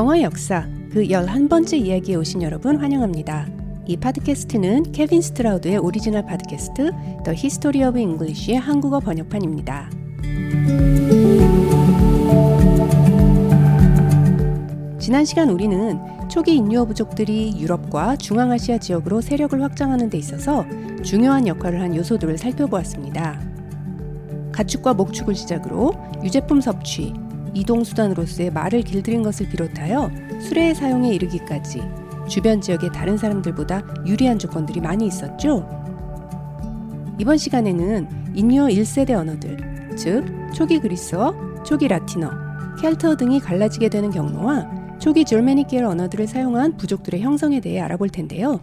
영어의 역사 그 11번째 이야기에 오신 여러분 환영합니다. 이 팟캐스트는 케빈 스트라우드의 오리지널 팟캐스트 The History of English의 한국어 번역판입니다. 지난 시간 우리는 초기 인유어 부족들이 유럽과 중앙아시아 지역으로 세력을 확장하는 데 있어서 중요한 역할을 한 요소들을 살펴보았습니다. 가축과 목축을 시작으로 유제품 섭취, 이동 수단으로서의 말을 길들인 것을 비롯하여 수레의 사용에 이르기까지 주변 지역의 다른 사람들보다 유리한 조건들이 많이 있었죠. 이번 시간에는 인유어 1세대 언어들, 즉 초기 그리스어, 초기 라틴어, 켈터 등이 갈라지게 되는 경로와 초기 절메닉 계열 언어들을 사용한 부족들의 형성에 대해 알아볼 텐데요.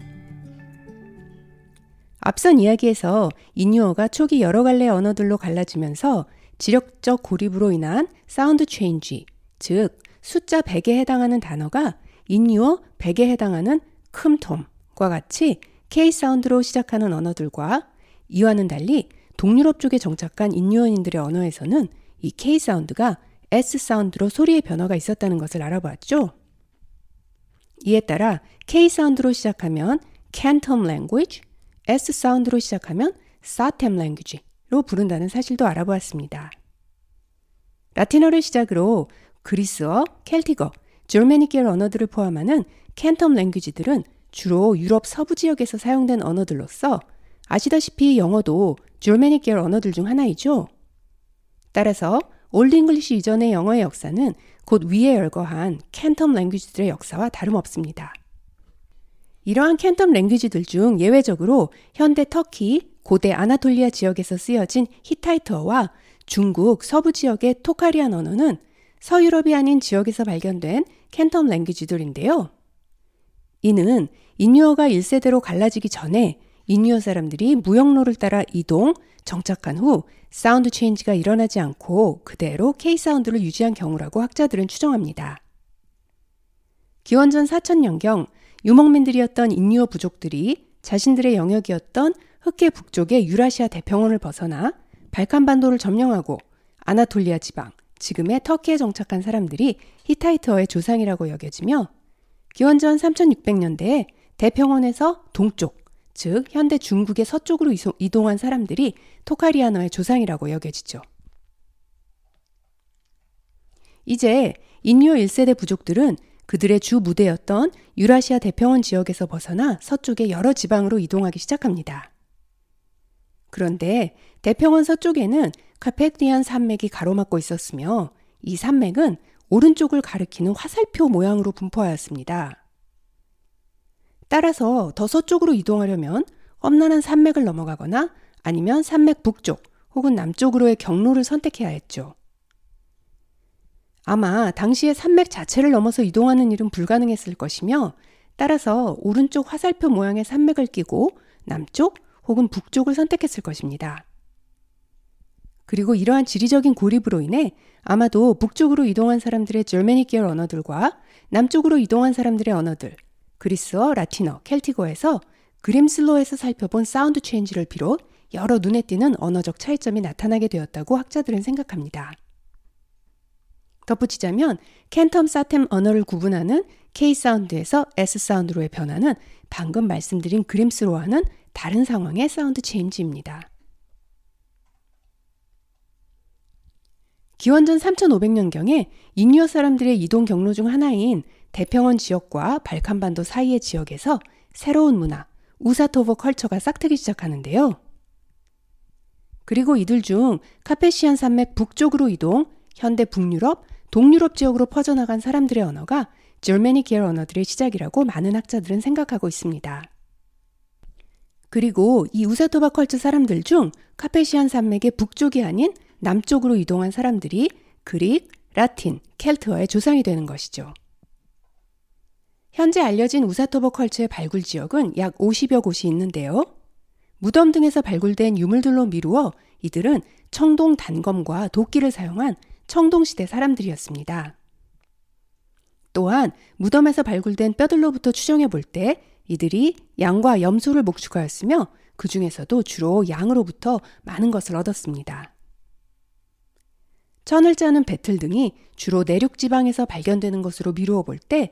앞선 이야기에서 인유어가 초기 여러 갈래 언어들로 갈라지면서 지리적 고립으로 인한 sound change, 즉 숫자 100에 해당하는 단어가 인유어 100에 해당하는 큼톰과 같이 K sound로 시작하는 언어들과 이와는 달리 동유럽 쪽에 정착한 인유어인들의 언어에서는 이 K sound가 S sound로 소리의 변화가 있었다는 것을 알아보았죠. 이에 따라 K sound로 시작하면 Centum language, S sound로 시작하면 Satem language 로 부른다는 사실도 알아보았습니다. 라틴어를 시작으로 그리스어, Celtic어, Germanic계 언어들을 포함하는 Centum language들은 주로 유럽 서부 지역에서 사용된 언어들로서 아시다시피 영어도 계열 언어들 중 하나이죠. 따라서 Old English 이전의 영어의 역사는 곧 위에 열거한 Centum language들의 역사와 다름없습니다. 이러한 Centum language들 중 예외적으로 현대 터키, 고대 아나톨리아 지역에서 쓰여진 히타이트어와 중국 서부 지역의 Tocharian 언어는 서유럽이 아닌 지역에서 발견된 Centum language들인데요. 이는 인유어가 1세대로 갈라지기 전에 인유어 사람들이 무역로를 따라 이동, 정착한 후 sound change가 일어나지 않고 그대로 K sound를 유지한 경우라고 학자들은 추정합니다. 기원전 4천년경 유목민들이었던 인유어 부족들이 자신들의 영역이었던 흑해 북쪽의 유라시아 대평원을 벗어나 발칸반도를 점령하고 아나톨리아 지방, 지금의 터키에 정착한 사람들이 히타이트어의 조상이라고 여겨지며 기원전 3600년대에 대평원에서 동쪽, 즉 현대 중국의 서쪽으로 이동한 사람들이 토카리아너의 조상이라고 여겨지죠. 이제 인유 1세대 부족들은 그들의 주 무대였던 유라시아 대평원 지역에서 벗어나 서쪽의 여러 지방으로 이동하기 시작합니다. 그런데 대평원 서쪽에는 카페디안 산맥이 가로막고 있었으며 이 산맥은 오른쪽을 가리키는 화살표 모양으로 분포하였습니다. 따라서 더 서쪽으로 이동하려면 험난한 산맥을 넘어가거나 아니면 산맥 북쪽 혹은 남쪽으로의 경로를 선택해야 했죠. 아마 당시에 산맥 자체를 넘어서 이동하는 일은 불가능했을 것이며 따라서 오른쪽 화살표 모양의 산맥을 끼고 남쪽 혹은 북쪽을 선택했을 것입니다. 그리고 이러한 지리적인 고립으로 인해 아마도 북쪽으로 이동한 사람들의 절메닉 계열 언어들과 남쪽으로 이동한 사람들의 언어들, 그리스어, 라틴어, 켈티거에서 Grimm's Law에서 살펴본 sound change를 비롯 여러 눈에 띄는 언어적 차이점이 나타나게 되었다고 학자들은 생각합니다. 덧붙이자면 Centum Satem 언어를 구분하는 K sound에서 S sound로의 변화는 방금 말씀드린 Grimm's Law와는 다른 상황의 sound change입니다. 기원전 3500년경에 인유어 사람들의 이동 경로 중 하나인 대평원 지역과 발칸반도 사이의 지역에서 새로운 문화, 우사토버 컬처가 싹트기 시작하는데요. 그리고 이들 중 카페시안 산맥 북쪽으로 이동, 현대 북유럽, 동유럽 지역으로 퍼져나간 사람들의 언어가 절메니 계열 언어들의 시작이라고 많은 학자들은 생각하고 있습니다. 그리고 이 우사토바 컬처 사람들 중 카페시안 산맥의 북쪽이 아닌 남쪽으로 이동한 사람들이 그릭, 라틴, 켈트어의 조상이 되는 것이죠. 현재 알려진 우사토버 컬처의 발굴 지역은 약 50여 곳이 있는데요. 무덤 등에서 발굴된 유물들로 미루어 이들은 청동 단검과 도끼를 사용한 청동시대 사람들이었습니다. 또한 무덤에서 발굴된 뼈들로부터 추정해 볼 때 이들이 양과 염소를 목축하였으며 그 중에서도 주로 양으로부터 많은 것을 얻었습니다. 천을 짜는 배틀 등이 주로 내륙 지방에서 발견되는 것으로 미루어 볼 때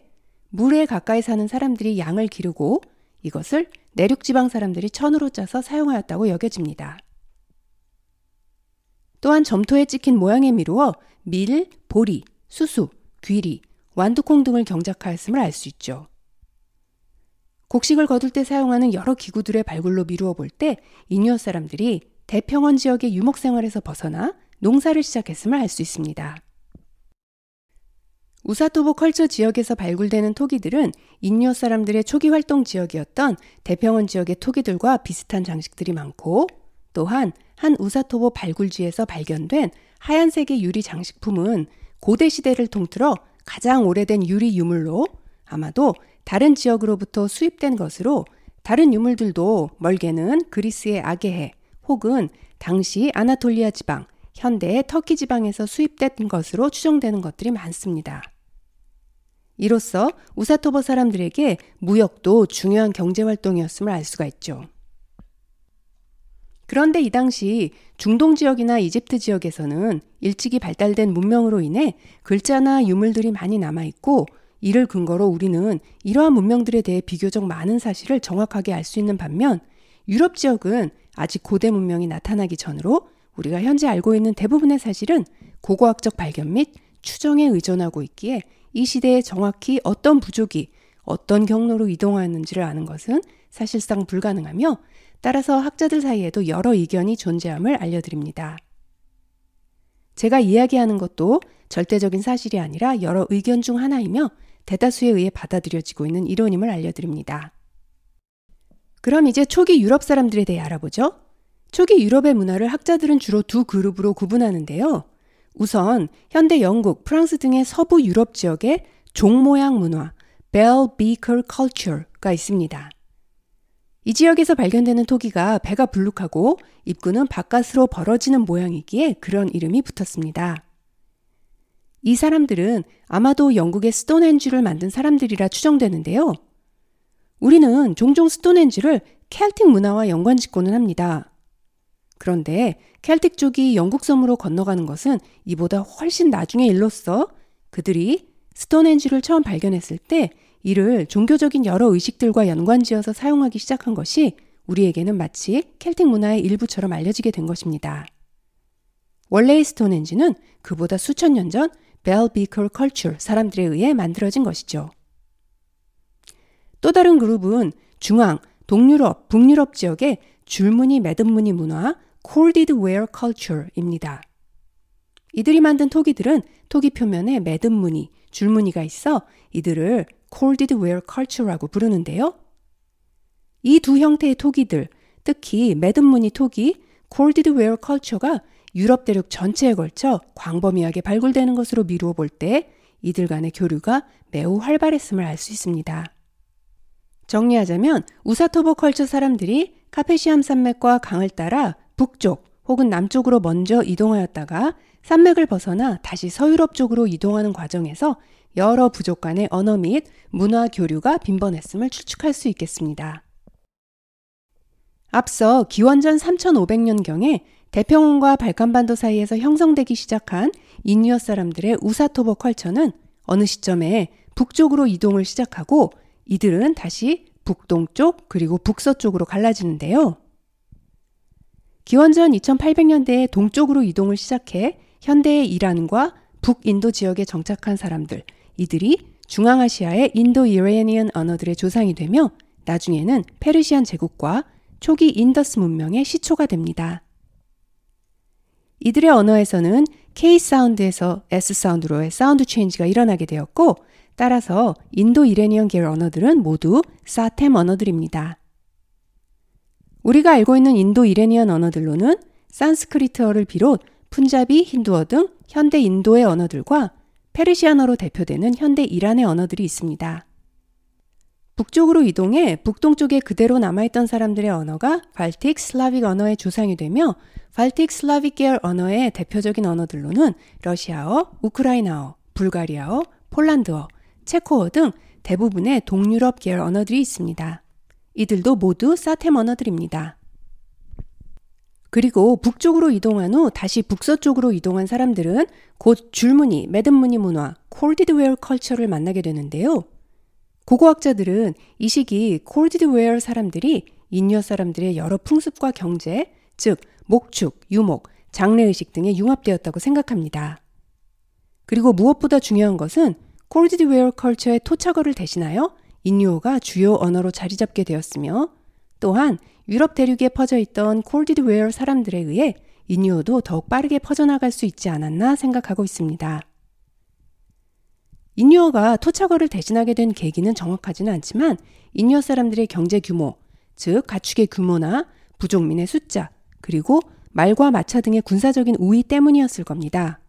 물에 가까이 사는 사람들이 양을 기르고 이것을 내륙 지방 사람들이 천으로 짜서 사용하였다고 여겨집니다. 또한 점토에 찍힌 모양에 미루어 밀, 보리, 수수, 귀리, 완두콩 등을 경작하였음을 알 수 있죠. 곡식을 거둘 때 사용하는 여러 기구들의 발굴로 미루어 볼 때 이뉴어 사람들이 대평원 지역의 유목 생활에서 벗어나 농사를 시작했음을 알 수 있습니다. 우사토보 컬처 지역에서 발굴되는 토기들은 인뉴어 사람들의 초기 활동 지역이었던 대평원 지역의 토기들과 비슷한 장식들이 많고 또한 한 우사토보 발굴지에서 발견된 하얀색의 유리 장식품은 고대 시대를 통틀어 가장 오래된 유리 유물로 아마도 다른 지역으로부터 수입된 것으로 다른 유물들도 멀게는 그리스의 아게해 혹은 당시 아나톨리아 지방, 현대의 터키 지방에서 수입된 것으로 추정되는 것들이 많습니다. 이로써 우사토버 사람들에게 무역도 중요한 경제 활동이었음을 알 수가 있죠. 그런데 이 당시 중동 지역이나 이집트 지역에서는 일찍이 발달된 문명으로 인해 글자나 유물들이 많이 남아있고 이를 근거로 우리는 이러한 문명들에 대해 비교적 많은 사실을 정확하게 알 수 있는 반면 유럽 지역은 아직 고대 문명이 나타나기 전으로 우리가 현재 알고 있는 대부분의 사실은 고고학적 발견 및 추정에 의존하고 있기에 이 시대에 정확히 어떤 부족이 어떤 경로로 이동하였는지를 아는 것은 사실상 불가능하며 따라서 학자들 사이에도 여러 의견이 존재함을 알려드립니다. 제가 이야기하는 것도 절대적인 사실이 아니라 여러 의견 중 하나이며 대다수에 의해 받아들여지고 있는 이론임을 알려드립니다. 그럼 이제 초기 유럽 사람들에 대해 알아보죠. 초기 유럽의 문화를 학자들은 주로 두 그룹으로 구분하는데요. 우선 현대 영국, 프랑스 등의 서부 유럽 지역의 종 모양 문화, Bell Beaker Culture가 있습니다. 이 지역에서 발견되는 토기가 배가 불룩하고 입구는 바깥으로 벌어지는 모양이기에 그런 이름이 붙었습니다. 이 사람들은 아마도 영국의 스톤헨지를 만든 사람들이라 추정되는데요. 우리는 종종 스톤헨지를 켈틱 문화와 연관 짓고는 합니다. 그런데 켈틱 쪽이 영국 섬으로 건너가는 것은 이보다 훨씬 나중의 일로서 그들이 스톤헨지를 처음 발견했을 때 이를 종교적인 여러 의식들과 연관지어서 사용하기 시작한 것이 우리에게는 마치 켈틱 문화의 일부처럼 알려지게 된 것입니다. 원래의 스톤헨지는 그보다 수천 년 전 Bell Beaker Culture 사람들에 의해 만들어진 것이죠. 또 다른 그룹은 중앙, 동유럽, 북유럽 지역의 줄무늬 매듭무늬 문화 Corded Ware Culture입니다. 이들이 만든 토기들은 토기 표면에 매듭무늬, 줄무늬가 있어 이들을 Corded Ware Culture라고 부르는데요. 이 두 형태의 토기들, 특히 매듭무늬 토기, Corded Ware Culture가 유럽 대륙 전체에 걸쳐 광범위하게 발굴되는 것으로 미루어 볼 때 이들 간의 교류가 매우 활발했음을 알 수 있습니다. 정리하자면 Usatovo Culture 사람들이 Carpathian 산맥과 강을 따라 북쪽 혹은 남쪽으로 먼저 이동하였다가 산맥을 벗어나 다시 서유럽 쪽으로 이동하는 과정에서 여러 부족 간의 언어 및 문화 교류가 빈번했음을 추측할 수 있겠습니다. 앞서 기원전 3500년경에 대평원과 발칸반도 사이에서 형성되기 시작한 인유어 사람들의 우사토버 컬처는 어느 시점에 북쪽으로 이동을 시작하고 이들은 다시 북동쪽 그리고 북서쪽으로 갈라지는데요. 기원전 2800년대에 동쪽으로 이동을 시작해 현대의 이란과 북인도 지역에 정착한 사람들, 이들이 중앙아시아의 인도 이레니언 언어들의 조상이 되며 나중에는 페르시안 제국과 초기 인더스 문명의 시초가 됩니다. 이들의 언어에서는 K 사운드에서 S 사운드로의 사운드 체인지가 일어나게 되었고 따라서 Indo-Iranian 계열 언어들은 모두 satem 언어들입니다. 우리가 알고 있는 Indo-Iranian 언어들로는 산스크리트어를 비롯 Punjabi, 힌두어 등 현대 인도의 언어들과 페르시아어로 대표되는 현대 이란의 언어들이 있습니다. 북쪽으로 이동해 북동쪽에 그대로 남아있던 사람들의 언어가 발틱 슬라빅 언어의 조상이 되며 발틱 슬라빅 계열 언어의 대표적인 언어들로는 러시아어, 우크라이나어, 불가리아어, 폴란드어, 체코어 등 대부분의 동유럽 계열 언어들이 있습니다. 이들도 모두 사템 언어들입니다. 그리고 북쪽으로 이동한 후 다시 북서쪽으로 이동한 사람들은 곧 줄무늬, 매듭무늬 문화, 콜디드웨어 컬처를 만나게 되는데요. 고고학자들은 이 시기 Corded Ware 사람들이 인유어 사람들의 여러 풍습과 경제, 즉 목축, 유목, 장례의식 등에 융합되었다고 생각합니다. 그리고 무엇보다 중요한 것은 Corded Ware Culture의 토착어를 대신하여 인유어가 주요 언어로 자리 잡게 되었으며 또한 유럽 대륙에 퍼져 있던 Corded Ware 사람들에 의해 인유어도 더욱 빠르게 퍼져나갈 수 있지 않았나 생각하고 있습니다. 인유어가 토착어를 대신하게 된 계기는 정확하지는 않지만 인유어 사람들의 경제 규모, 즉 가축의 규모나 부족민의 숫자, 그리고 말과 마차 등의 군사적인 우위 때문이었을 겁니다.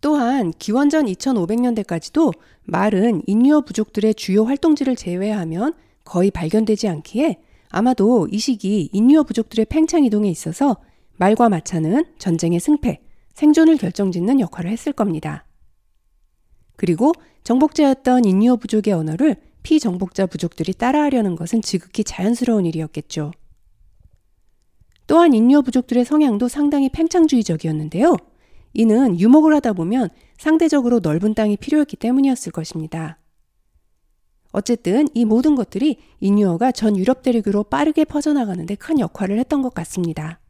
또한 기원전 2500년대까지도 말은 인유어 부족들의 주요 활동지를 제외하면 거의 발견되지 않기에 아마도 이 시기 인유어 부족들의 팽창 이동에 있어서 말과 마차는 전쟁의 승패, 생존을 결정짓는 역할을 했을 겁니다. 그리고 정복자였던 인유어 부족의 언어를 피정복자 부족들이 따라하려는 것은 지극히 자연스러운 일이었겠죠. 또한 인유어 부족들의 성향도 상당히 팽창주의적이었는데요. 이는 유목을 하다 보면 상대적으로 넓은 땅이 필요했기 때문이었을 것입니다. 어쨌든 이 모든 것들이 인유어가 전 유럽 대륙으로 빠르게 퍼져나가는데 큰 역할을 했던 것 같습니다.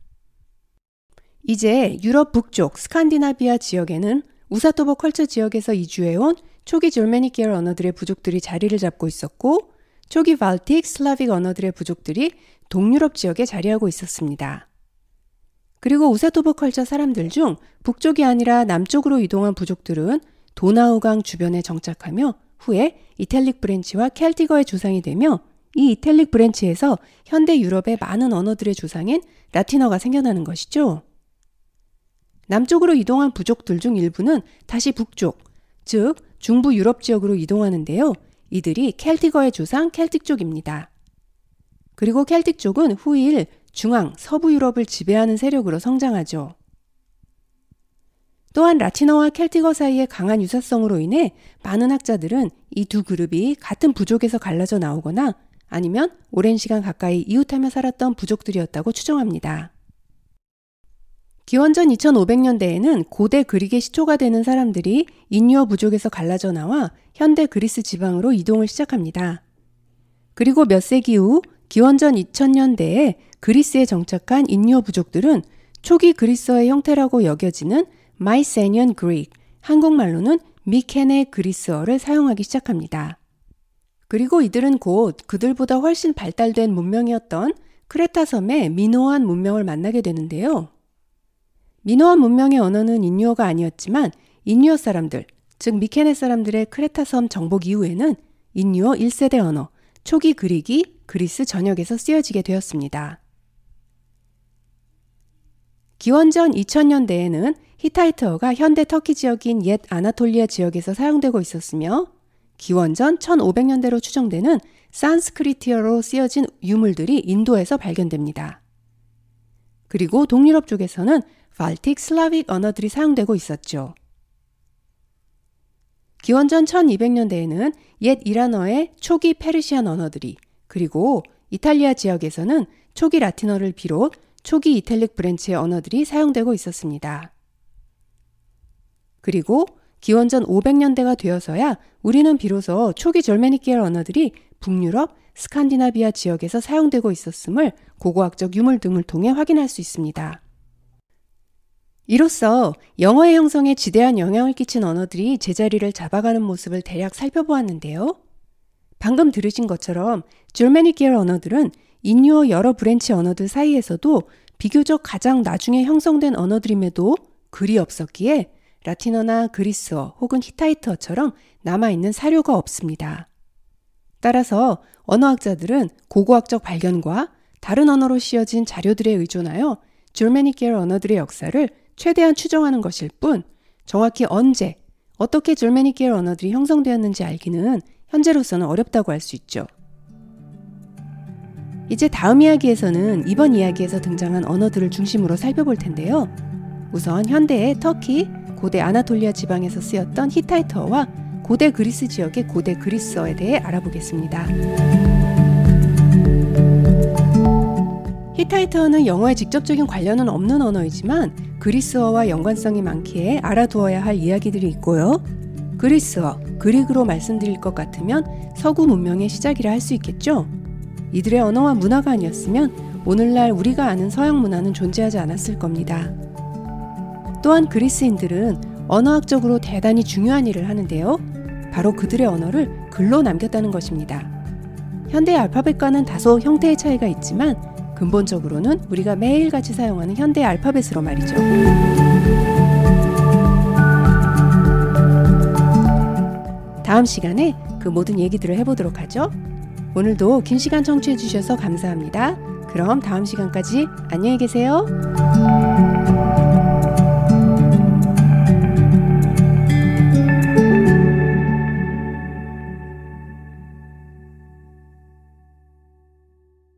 이제 유럽 북쪽 스칸디나비아 지역에는 Usatovo Culture 지역에서 이주해온 초기 Germanic 계열 언어들의 부족들이 자리를 잡고 있었고 초기 Baltic, Slavic 언어들의 부족들이 동유럽 지역에 자리하고 있었습니다. 그리고 Usatovo Culture 사람들 중 북쪽이 아니라 남쪽으로 이동한 부족들은 도나우강 주변에 정착하며 후에 Italic branch와 Celtic어의 조상이 되며 이 Italic branch에서 현대 유럽의 많은 언어들의 조상인 라틴어가 생겨나는 것이죠. 남쪽으로 이동한 부족들 중 일부는 다시 북쪽, 즉 중부 유럽 지역으로 이동하는데요. 이들이 켈티거의 조상 켈틱 쪽입니다. 그리고 켈틱 쪽은 후일 중앙, 서부 유럽을 지배하는 세력으로 성장하죠. 또한 라틴어와 켈틱어 사이의 강한 유사성으로 인해 많은 학자들은 이 두 그룹이 같은 부족에서 갈라져 나오거나 아니면 오랜 시간 가까이 이웃하며 살았던 부족들이었다고 추정합니다. 기원전 2500년대에는 고대 Greek의 시초가 되는 사람들이 인유어 부족에서 갈라져 나와 현대 그리스 지방으로 이동을 시작합니다. 그리고 몇 세기 후 기원전 2000년대에 그리스에 정착한 인유어 부족들은 초기 그리스어의 형태라고 여겨지는 Mycenaean Greek, 한국말로는 미케네 그리스어를 사용하기 시작합니다. 그리고 이들은 곧 그들보다 훨씬 발달된 문명이었던 크레타 섬의 Minoan 문명을 만나게 되는데요. 미노아 문명의 언어는 인유어가 아니었지만 인유어 사람들, 즉 미케네 사람들의 크레타 섬 정복 이후에는 인유어 1세대 언어, 초기 Greek이 그리스 전역에서 쓰여지게 되었습니다. 기원전 2000년대에는 히타이트어가 현대 터키 지역인 옛 아나톨리아 지역에서 사용되고 있었으며 기원전 1500년대로 추정되는 산스크리트어로 쓰여진 유물들이 인도에서 발견됩니다. 그리고 동유럽 쪽에서는 Baltic Slavic 언어들이 사용되고 있었죠. 기원전 1200년대에는 옛 이란어의 초기 페르시안 언어들이 그리고 이탈리아 지역에서는 초기 라틴어를 비롯 초기 Italic branch의 언어들이 사용되고 있었습니다. 그리고 기원전 500년대가 되어서야 우리는 비로소 초기 Germanic 계열 언어들이 북유럽, 스칸디나비아 지역에서 사용되고 있었음을 고고학적 유물 등을 통해 확인할 수 있습니다. 이로써 영어의 형성에 지대한 영향을 끼친 언어들이 제자리를 잡아가는 모습을 대략 살펴보았는데요. 방금 들으신 것처럼 Germanic 계열 언어들은 인유어 여러 branch 언어들 사이에서도 비교적 가장 나중에 형성된 언어들임에도 글이 없었기에 라틴어나 그리스어 혹은 히타이트어처럼 남아있는 사료가 없습니다. 따라서 언어학자들은 고고학적 발견과 다른 언어로 씌어진 자료들에 의존하여 줄메닉 계열 언어들의 역사를 최대한 추정하는 것일 뿐 정확히 언제, 어떻게 줄메닉 계열 언어들이 형성되었는지 알기는 현재로서는 어렵다고 할 수 있죠. 이제 다음 이야기에서는 이번 이야기에서 등장한 언어들을 중심으로 살펴볼 텐데요. 우선 현대의 터키, 고대 아나톨리아 지방에서 쓰였던 히타이트어와 고대 그리스 지역의 고대 그리스어에 대해 알아보겠습니다. 히타이트어는 영어에 직접적인 관련은 없는 언어이지만 그리스어와 연관성이 많기에 알아두어야 할 이야기들이 있고요. 그리스어, 그릭으로 말씀드릴 것 같으면 서구 문명의 시작이라 할 수 있겠죠. 이들의 언어와 문화가 아니었으면 오늘날 우리가 아는 서양 문화는 존재하지 않았을 겁니다. 또한 그리스인들은 언어학적으로 대단히 중요한 일을 하는데요. 바로 그들의 언어를 글로 남겼다는 것입니다. 현대 알파벳과는 다소 형태의 차이가 있지만 근본적으로는 우리가 매일같이 사용하는 현대 알파벳으로 말이죠. 다음 시간에 그 모든 얘기들을 해보도록 하죠. 오늘도 긴 시간 청취해 주셔서 감사합니다. 그럼 다음 시간까지 안녕히 계세요.